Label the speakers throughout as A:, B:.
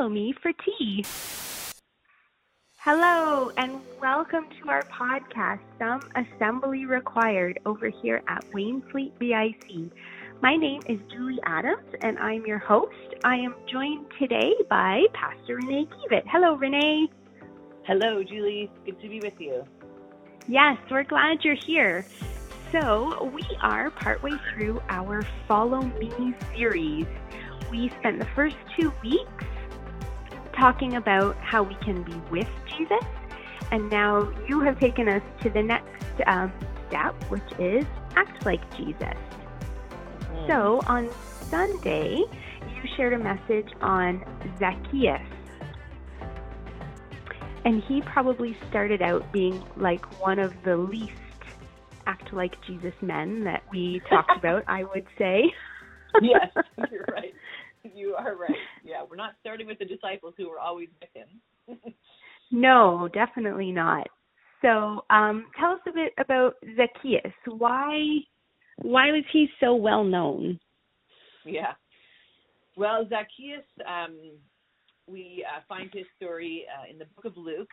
A: follow me for tea. Hello, and welcome to our podcast, Some Assembly Required, over here at Wainfleet BIC. My name is Julie Adams, and I'm your host. I am joined today by Pastor Renee Kiewit. Hello, Renee.
B: Hello, Julie. Good to be with you.
A: Yes, we're glad you're here. So, we are partway through our Follow Me series. We spent the first two weeks talking about how we can be with Jesus, and now you have taken us to the next um, step, which is act like Jesus. Mm. So, on Sunday, you shared a message on Zacchaeus and he probably started out being like one of the least act like Jesus men that we talked about, I would say.
B: yes, you're right. You are right. Yeah, we're not starting with the disciples who were always with him.
A: no, definitely not. So, um, tell us a bit about Zacchaeus. Why why was he so well known?
B: Yeah. Well, Zacchaeus um, we uh, find his story uh, in the book of Luke.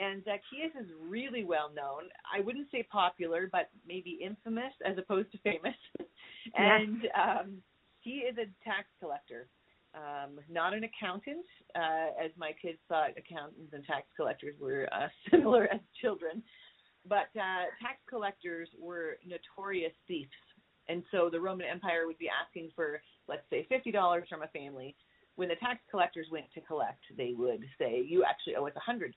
B: And Zacchaeus is really well known. I wouldn't say popular, but maybe infamous as opposed to famous. and um, he is a tax collector, um, not an accountant, uh, as my kids thought accountants and tax collectors were uh, similar as children. But uh, tax collectors were notorious thieves. And so the Roman Empire would be asking for, let's say, $50 from a family when the tax collectors went to collect, they would say, "You actually owe us a hundred.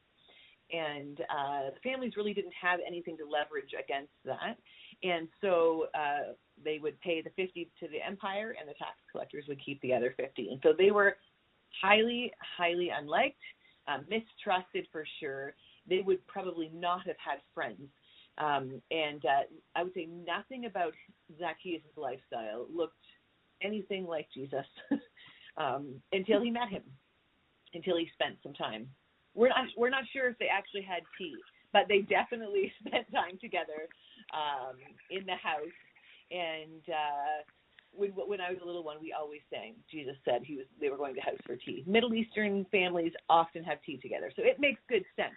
B: And uh, the families really didn't have anything to leverage against that, and so uh, they would pay the fifty to the empire, and the tax collectors would keep the other fifty. And so they were highly, highly unliked, uh, mistrusted for sure. They would probably not have had friends. Um, and uh, I would say nothing about Zacchaeus' lifestyle looked anything like Jesus. um, until he met him, until he spent some time. We're not we're not sure if they actually had tea, but they definitely spent time together um, in the house. And uh, when when I was a little one, we always sang. Jesus said he was they were going to house for tea. Middle Eastern families often have tea together, so it makes good sense.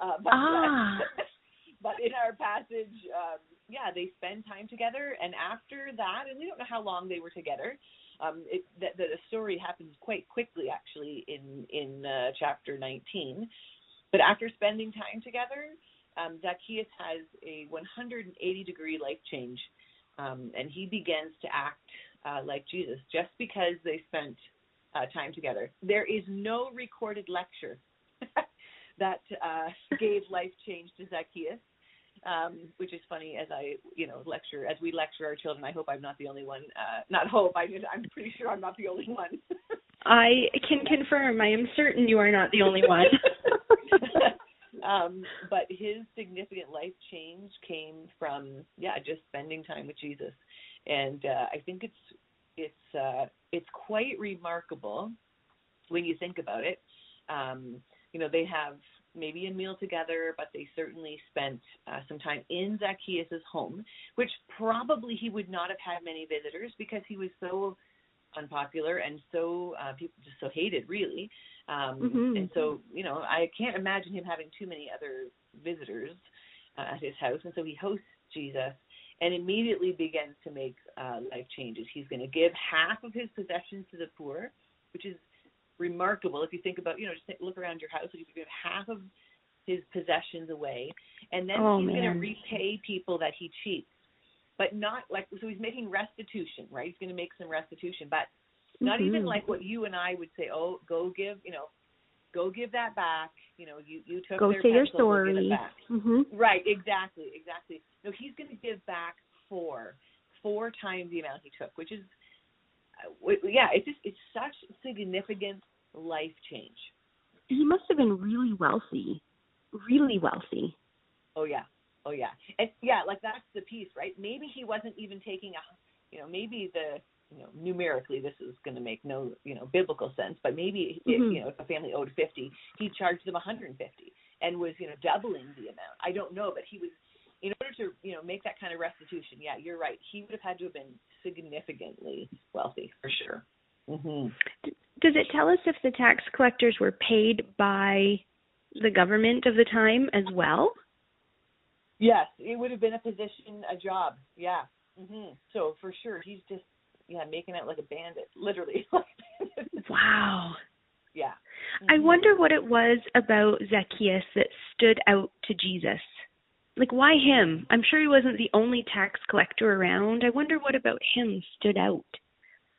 B: Uh, but,
A: ah.
B: but in our passage, um, yeah, they spend time together, and after that, and we don't know how long they were together um, it, the, the story happens quite quickly, actually, in in uh, chapter 19. But after spending time together, um, Zacchaeus has a 180 degree life change, um, and he begins to act uh, like Jesus just because they spent uh, time together. There is no recorded lecture that uh, gave life change to Zacchaeus um, which is funny as I, you know, lecture as we lecture our children. I hope I'm not the only one. Uh, not hope. I, I'm pretty sure I'm not the only one.
A: I can confirm. I am certain you are not the only one.
B: um, but his significant life change came from yeah, just spending time with Jesus, and uh, I think it's it's uh, it's quite remarkable when you think about it. Um, you know, they have maybe a meal together, but they certainly spent uh, some time in Zacchaeus' home, which probably he would not have had many visitors because he was so unpopular and so uh, people just so hated, really. Um, mm-hmm. And so, you know, I can't imagine him having too many other visitors uh, at his house. And so he hosts Jesus and immediately begins to make uh, life changes. He's going to give half of his possessions to the poor, which is remarkable if you think about you know just look around your house and you give half of his possessions away and then
A: oh,
B: he's
A: going
B: to repay people that he cheats but not like so he's making restitution right he's going to make some restitution but not
A: mm-hmm.
B: even like what you and I would say oh go give you know go give that back you know you you took
A: go
B: their
A: say your story
B: give it back.
A: Mm-hmm.
B: right exactly exactly no he's going to give back four four times the amount he took which is uh, yeah, it's just it's such significant life change.
A: He must have been really wealthy, really wealthy.
B: Oh yeah, oh yeah, and yeah, like that's the piece, right? Maybe he wasn't even taking a, you know, maybe the you know, numerically this is going to make no, you know, biblical sense, but maybe mm-hmm. if, you know, if a family owed 50, he charged them 150 and was, you know, doubling the amount. I don't know, but he was in order to, you know, make that kind of restitution. Yeah, you're right. He would have had to have been significantly wealthy for sure.
A: Mm-hmm. Does it tell us if the tax collectors were paid by the government of the time as well?
B: Yes, it would have been a position, a job. Yeah. hmm So for sure, he's just yeah making it like a bandit, literally.
A: wow.
B: Yeah.
A: I mm-hmm. wonder what it was about Zacchaeus that stood out to Jesus. Like, why him? I'm sure he wasn't the only tax collector around. I wonder what about him stood out.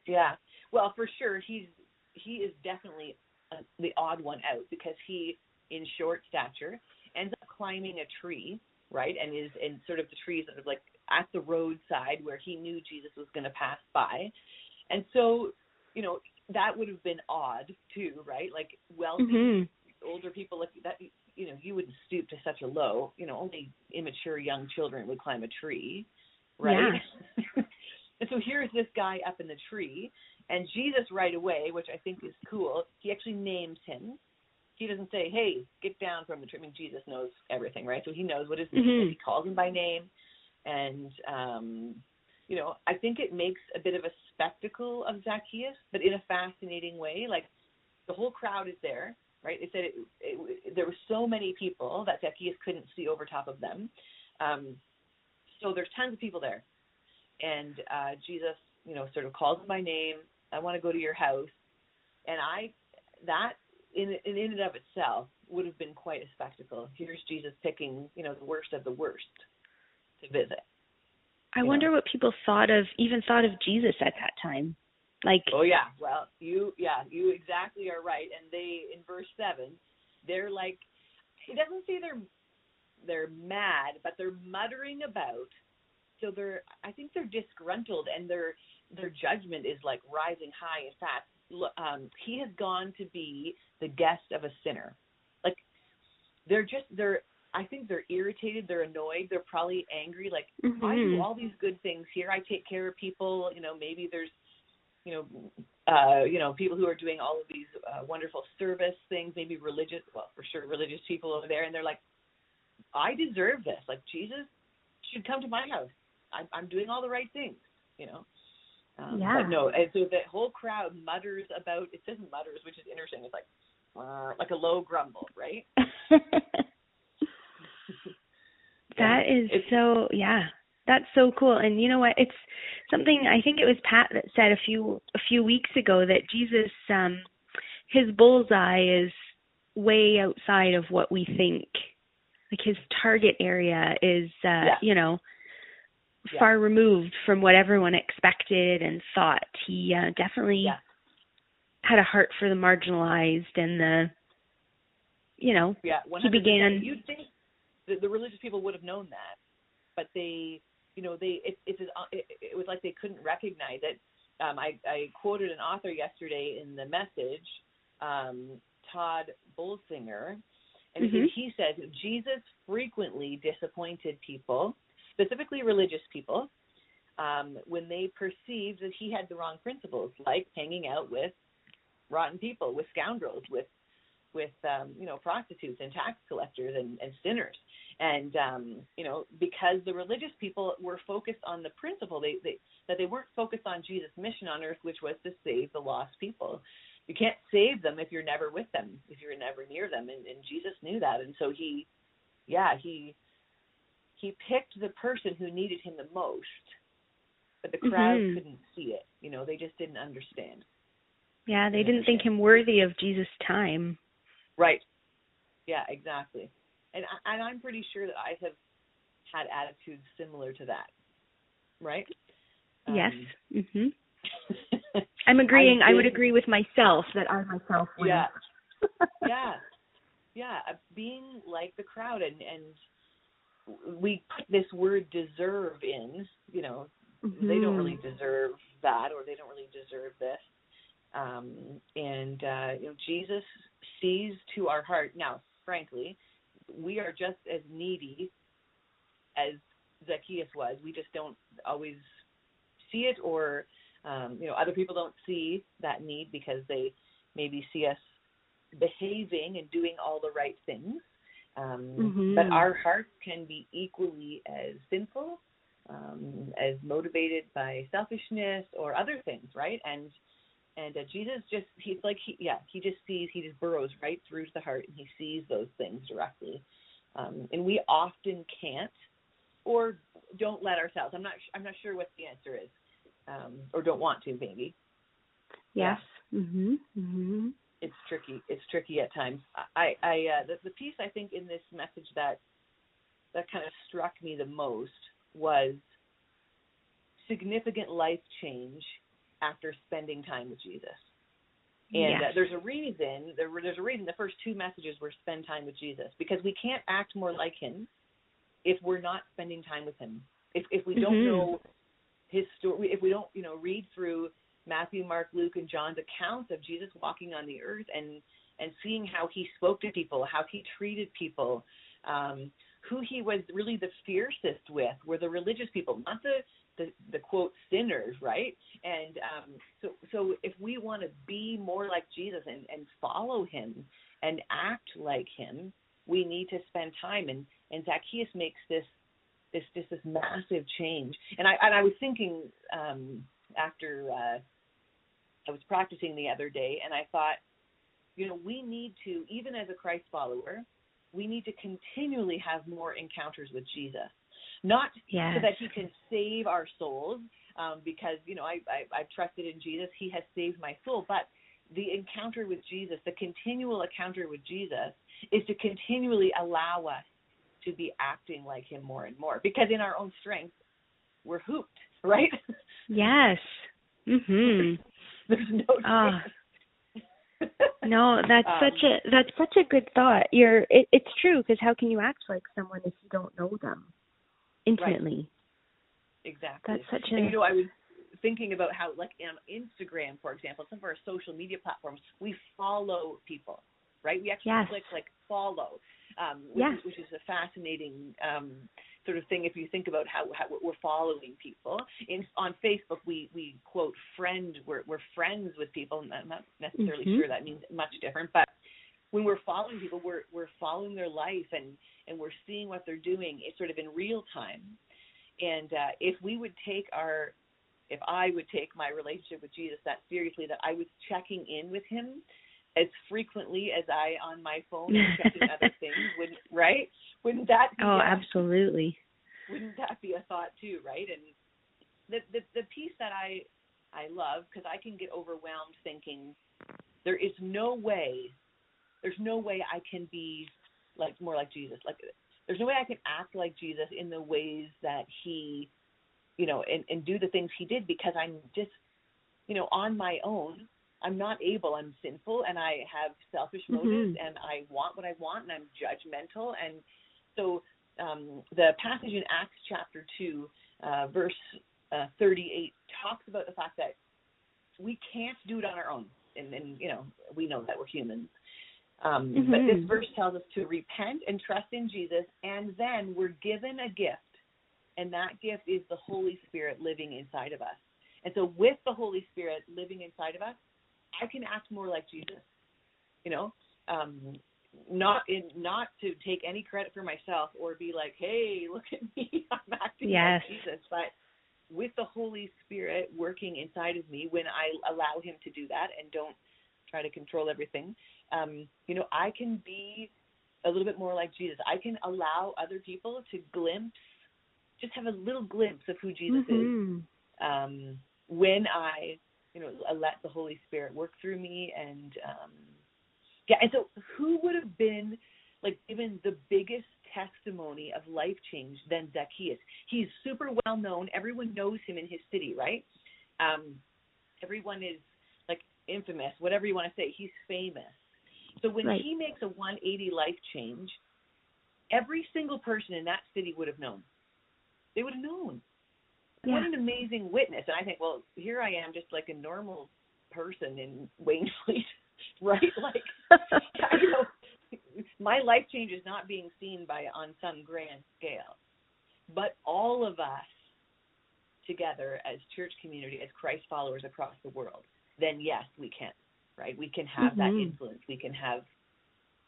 B: Yeah. Well, for sure, he's he is definitely a, the odd one out because he, in short stature, ends up climbing a tree, right? And is in sort of the trees that are like at the roadside where he knew Jesus was going to pass by, and so you know that would have been odd too, right? Like wealthy
A: mm-hmm.
B: older people like that. You know, you wouldn't stoop to such a low. You know, only immature young children would climb a tree, right?
A: Yeah.
B: and so here's this guy up in the tree, and Jesus right away, which I think is cool. He actually names him. He doesn't say, "Hey, get down from the tree." I mean, Jesus knows everything, right? So he knows what his name
A: mm-hmm.
B: is. He calls him by name, and um you know, I think it makes a bit of a spectacle of Zacchaeus, but in a fascinating way. Like the whole crowd is there, right? They said it, it, there were so many people that Zacchaeus couldn't see over top of them. Um, so there's tons of people there, and uh, Jesus, you know, sort of calls by name. I want to go to your house, and I that in in and of itself would have been quite a spectacle. Here's Jesus picking, you know, the worst of the worst to visit.
A: I wonder know. what people thought of even thought of Jesus at that time. Like
B: Oh yeah. Well, you yeah, you exactly are right. And they in verse 7, they're like it doesn't say they're they're mad, but they're muttering about so they're I think they're disgruntled and their their judgment is like rising high and fast. Um, he has gone to be the guest of a sinner. Like they're just they're I think they're irritated, they're annoyed, they're probably angry. Like
A: mm-hmm.
B: I do all these good things here. I take care of people. You know, maybe there's, you know, uh, you know, people who are doing all of these uh, wonderful service things. Maybe religious, well, for sure, religious people over there, and they're like, I deserve this. Like Jesus should come to my house. I'm, I'm doing all the right things. You know. Um,
A: yeah.
B: But no, and so the whole crowd mutters about. It says mutters, which is interesting. It's like, uh, like a low grumble, right?
A: That is so yeah. That's so cool. And you know what? It's something I think it was Pat that said a few a few weeks ago that Jesus um his bullseye is way outside of what we think. Like his target area is uh,
B: yeah.
A: you know,
B: yeah.
A: far removed from what everyone expected and thought. He uh, definitely
B: yeah.
A: had a heart for the marginalized and the you know,
B: yeah,
A: he began
B: you'd think the, the religious people would have known that, but they, you know, they it, it's it, it was like they couldn't recognize it. Um, I, I quoted an author yesterday in the message, um, Tod Bolsinger, and
A: mm-hmm.
B: he says Jesus frequently disappointed people, specifically religious people, um, when they perceived that he had the wrong principles, like hanging out with rotten people, with scoundrels, with with um, you know prostitutes and tax collectors and, and sinners and um, you know because the religious people were focused on the principle they, they that they weren't focused on Jesus' mission on earth, which was to save the lost people. You can't save them if you're never with them, if you're never near them, and, and Jesus knew that, and so he, yeah, he he picked the person who needed him the most, but the crowd
A: mm-hmm.
B: couldn't see it. You know, they just didn't understand.
A: Yeah, they didn't think him worthy of Jesus' time.
B: Right. Yeah, exactly and and I'm pretty sure that I have had attitudes similar to that, right?
A: Yes.
B: Um,
A: mhm. I'm agreeing.
B: I,
A: I would agree with myself that I myself. Would.
B: Yeah. yeah. Yeah. Being like the crowd, and and we put this word deserve in. You know,
A: mm-hmm.
B: they don't really deserve that, or they don't really deserve this. Um, and uh, you know, Jesus sees to our heart. Now, frankly, we are just as needy as Zacchaeus was. We just don't always see it, or um, you know, other people don't see that need because they maybe see us behaving and doing all the right things. Um,
A: mm-hmm.
B: But our hearts can be equally as sinful, um, as motivated by selfishness or other things, right? And And uh, Jesus just he's like he yeah he just sees he just burrows right through to the heart and he sees those things directly, um, and we often can't or don't let ourselves. I'm not I'm not sure what the answer is, um, or don't want to maybe.
A: Yes. Yeah. Mhm. Mhm.
B: It's tricky. It's tricky at times. I I uh, the, the piece I think in this message that that kind of struck me the most was significant life change after spending time with Jesus. And
A: yes.
B: uh, there's a reason. There, there's a reason. The first two messages were spend time with Jesus because we can't act more like Him if we're not spending time with Him. If if we don't
A: mm-hmm.
B: know His story, if we don't you know read through Matthew, Mark, Luke, and John's accounts of Jesus walking on the earth and and seeing how He spoke to people, how He treated people, um, who He was really the fiercest with were the religious people, not the the, the quote sinners, right? And um, so so if we want to be more like Jesus and, and follow him and act like him, we need to spend time. And and Zacchaeus makes this this this massive change. And I and I was thinking um, after uh, I was practicing the other day, and I thought, you know, we need to even as a Christ follower, we need to continually have more encounters with Jesus not
A: yes.
B: so that he can save our souls, um, because you know I, I I've trusted in Jesus, He has saved my soul, but the encounter with Jesus, the continual encounter with Jesus, is to continually allow us to be acting like Him more and more, because in our own strength, we're hooped, right?
A: Yes. Mhm.
B: There's no.
A: Oh. no, that's
B: um,
A: such a that's such a good thought. You're it, it's true because how can you act like someone if you don't know them? Intimately.
B: Right. Exactly.
A: That's such a.
B: And, you know, I was thinking about how, like, on Instagram, for example, some of our social media platforms, we follow people, right? We actually
A: yes.
B: click like follow, um, which,
A: yes.
B: is, which is a fascinating um, sort of thing if you think about how, how we're following people. In on Facebook, we we quote friend. We're we're friends with people. I'm not necessarily
A: mm-hmm.
B: sure that means much different, but when we're following people, we're we're following their life and and we're seeing what they're doing. It's sort of in real time. And uh, if we would take our, if I would take my relationship with Jesus that seriously, that I was checking in with Him as frequently as I on my phone checking other things, wouldn't right? Wouldn't that? Be
A: oh,
B: a,
A: absolutely.
B: Wouldn't that be a thought too, right? And the the the piece that I I love because I can get overwhelmed thinking there is no way there's no way I can be like more like Jesus. Like there's no way I can act like Jesus in the ways that he, you know, and, and do the things he did because I'm just, you know, on my own. I'm not able. I'm sinful and I have selfish
A: mm-hmm.
B: motives and I want what I want and I'm judgmental. And so um, the passage in Acts chapter 2, uh, verse uh, 38 talks about the fact that we can't do it on our own. And, and you know, we know that we're humans. Um,
A: mm-hmm.
B: But this verse tells us to repent and trust in Jesus, and then we're given a gift, and that gift is the Holy Spirit living inside of us. And so, with the Holy Spirit living inside of us, I can act more like Jesus. You know, um, not in not to take any credit for myself or be like, "Hey, look at me, I'm acting
A: yes.
B: like Jesus," but with the Holy Spirit working inside of me, when I allow Him to do that and don't try to control everything, um, you know, I can be a little bit more like Jesus. I can allow other people to glimpse, just have a little glimpse of who Jesus
A: mm-hmm.
B: is um, when I, you know, let the Holy Spirit work through me. And um, yeah, and so who would have been like given the biggest testimony of life change than Zacchaeus? He's super well known. Everyone knows him in his city, right? Um, everyone is like infamous, whatever you want to say. He's famous. So when
A: right.
B: he makes a 180 life change, every single person in that city would have known. They would have known.
A: Yeah.
B: What an amazing witness. And I think, well, here I am just like a normal person in Wainfleet, right? Like, you know, my life change is not being seen by on some grand scale. But all of us together as church community, as Christ followers across the world, then yes, we can right? We can have
A: mm-hmm.
B: that influence. We can have,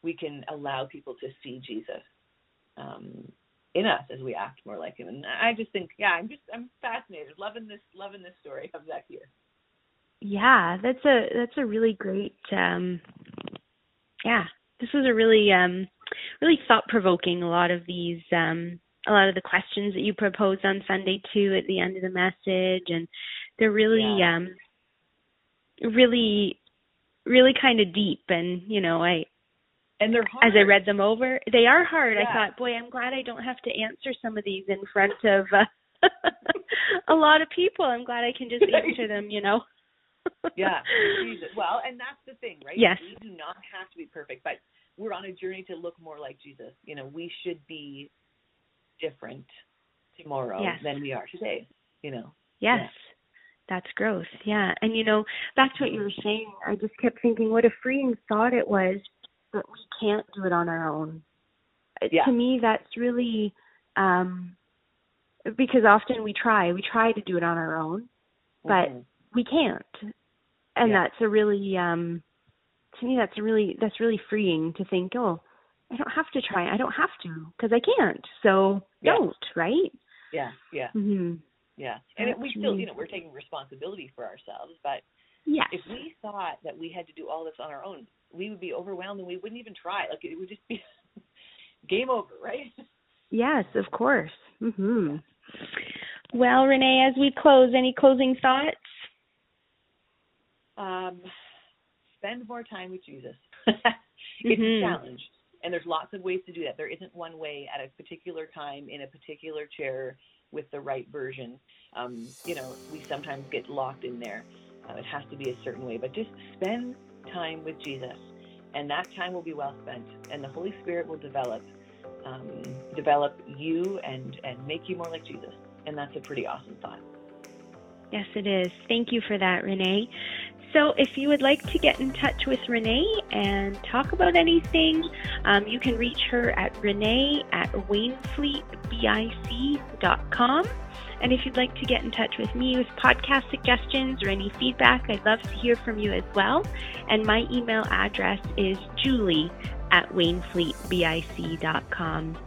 B: we can allow people to see Jesus um, in us as we act more like Him. And I just think, yeah, I'm just, I'm fascinated, loving this, loving this story of Zacchaeus.
A: Yeah, that's a that's a really great um yeah. This was a really um really thought provoking a lot of these um a lot of the questions that you proposed on Sunday too at the end of the message and they're really
B: Yeah.
A: um really really kind of deep and you know I
B: And they're hard.
A: as I read them over they are hard. I thought boy I'm glad I don't have to answer some of these in front of uh, a lot of people. I'm glad I can just answer them, you know.
B: yeah, Jesus. Well, and that's the thing, right?
A: Yes.
B: We do not have to be perfect, but we're on a journey to look more like Jesus. You know, we should be different tomorrow
A: Yes.
B: than we are today. You know.
A: Yes.
B: Yeah.
A: That's growth. Yeah. And you know, back to what you were saying, I just kept thinking what a freeing thought it was that we can't do it on our own. Uh,
B: Yeah.
A: To me that's really um because often we try, we try to do it on our own, but
B: Mhm.
A: we can't. And
B: Yeah.
A: that's a really um to me that's really that's really freeing to think, oh, I don't have to try. I don't have to because I can't. So
B: Yeah.
A: don't, right?
B: yeah, yeah,
A: Mhm.
B: Yeah. And it, we
A: That's
B: still, you know, we're taking responsibility for ourselves, but
A: Yes.
B: if we thought that we had to do all this on our own, we would be overwhelmed and we wouldn't even try. Like it would just be game over, right?
A: Yes, of course. Mhm. Well, Renee, as we close, any closing thoughts?
B: Um, spend more time with Jesus. it's
A: Mhm.
B: a challenge, and there's lots of ways to do that. There isn't one way at a particular time in a particular chair with the right version. Um, you know, we sometimes get locked in there. Uh, it has to be a certain way, but just spend time with Jesus, and that time will be well spent, and the Holy Spirit will develop um, develop you and and make you more like Jesus, and that's a pretty awesome thought.
A: Yes, it is. Thank you for that, Renee. So, if you would like to get in touch with Renee and talk about anything, um, you can reach her at renee at wainfleetbic.com. And if you'd like to get in touch with me with podcast suggestions or any feedback, I'd love to hear from you as well. And my email address is julie at wainfleetbic.com.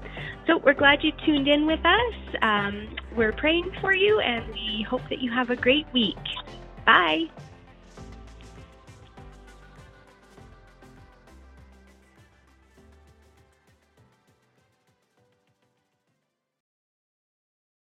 A: So we're glad you tuned in with us. Um, we're praying for you and we hope that you have a great week. Bye.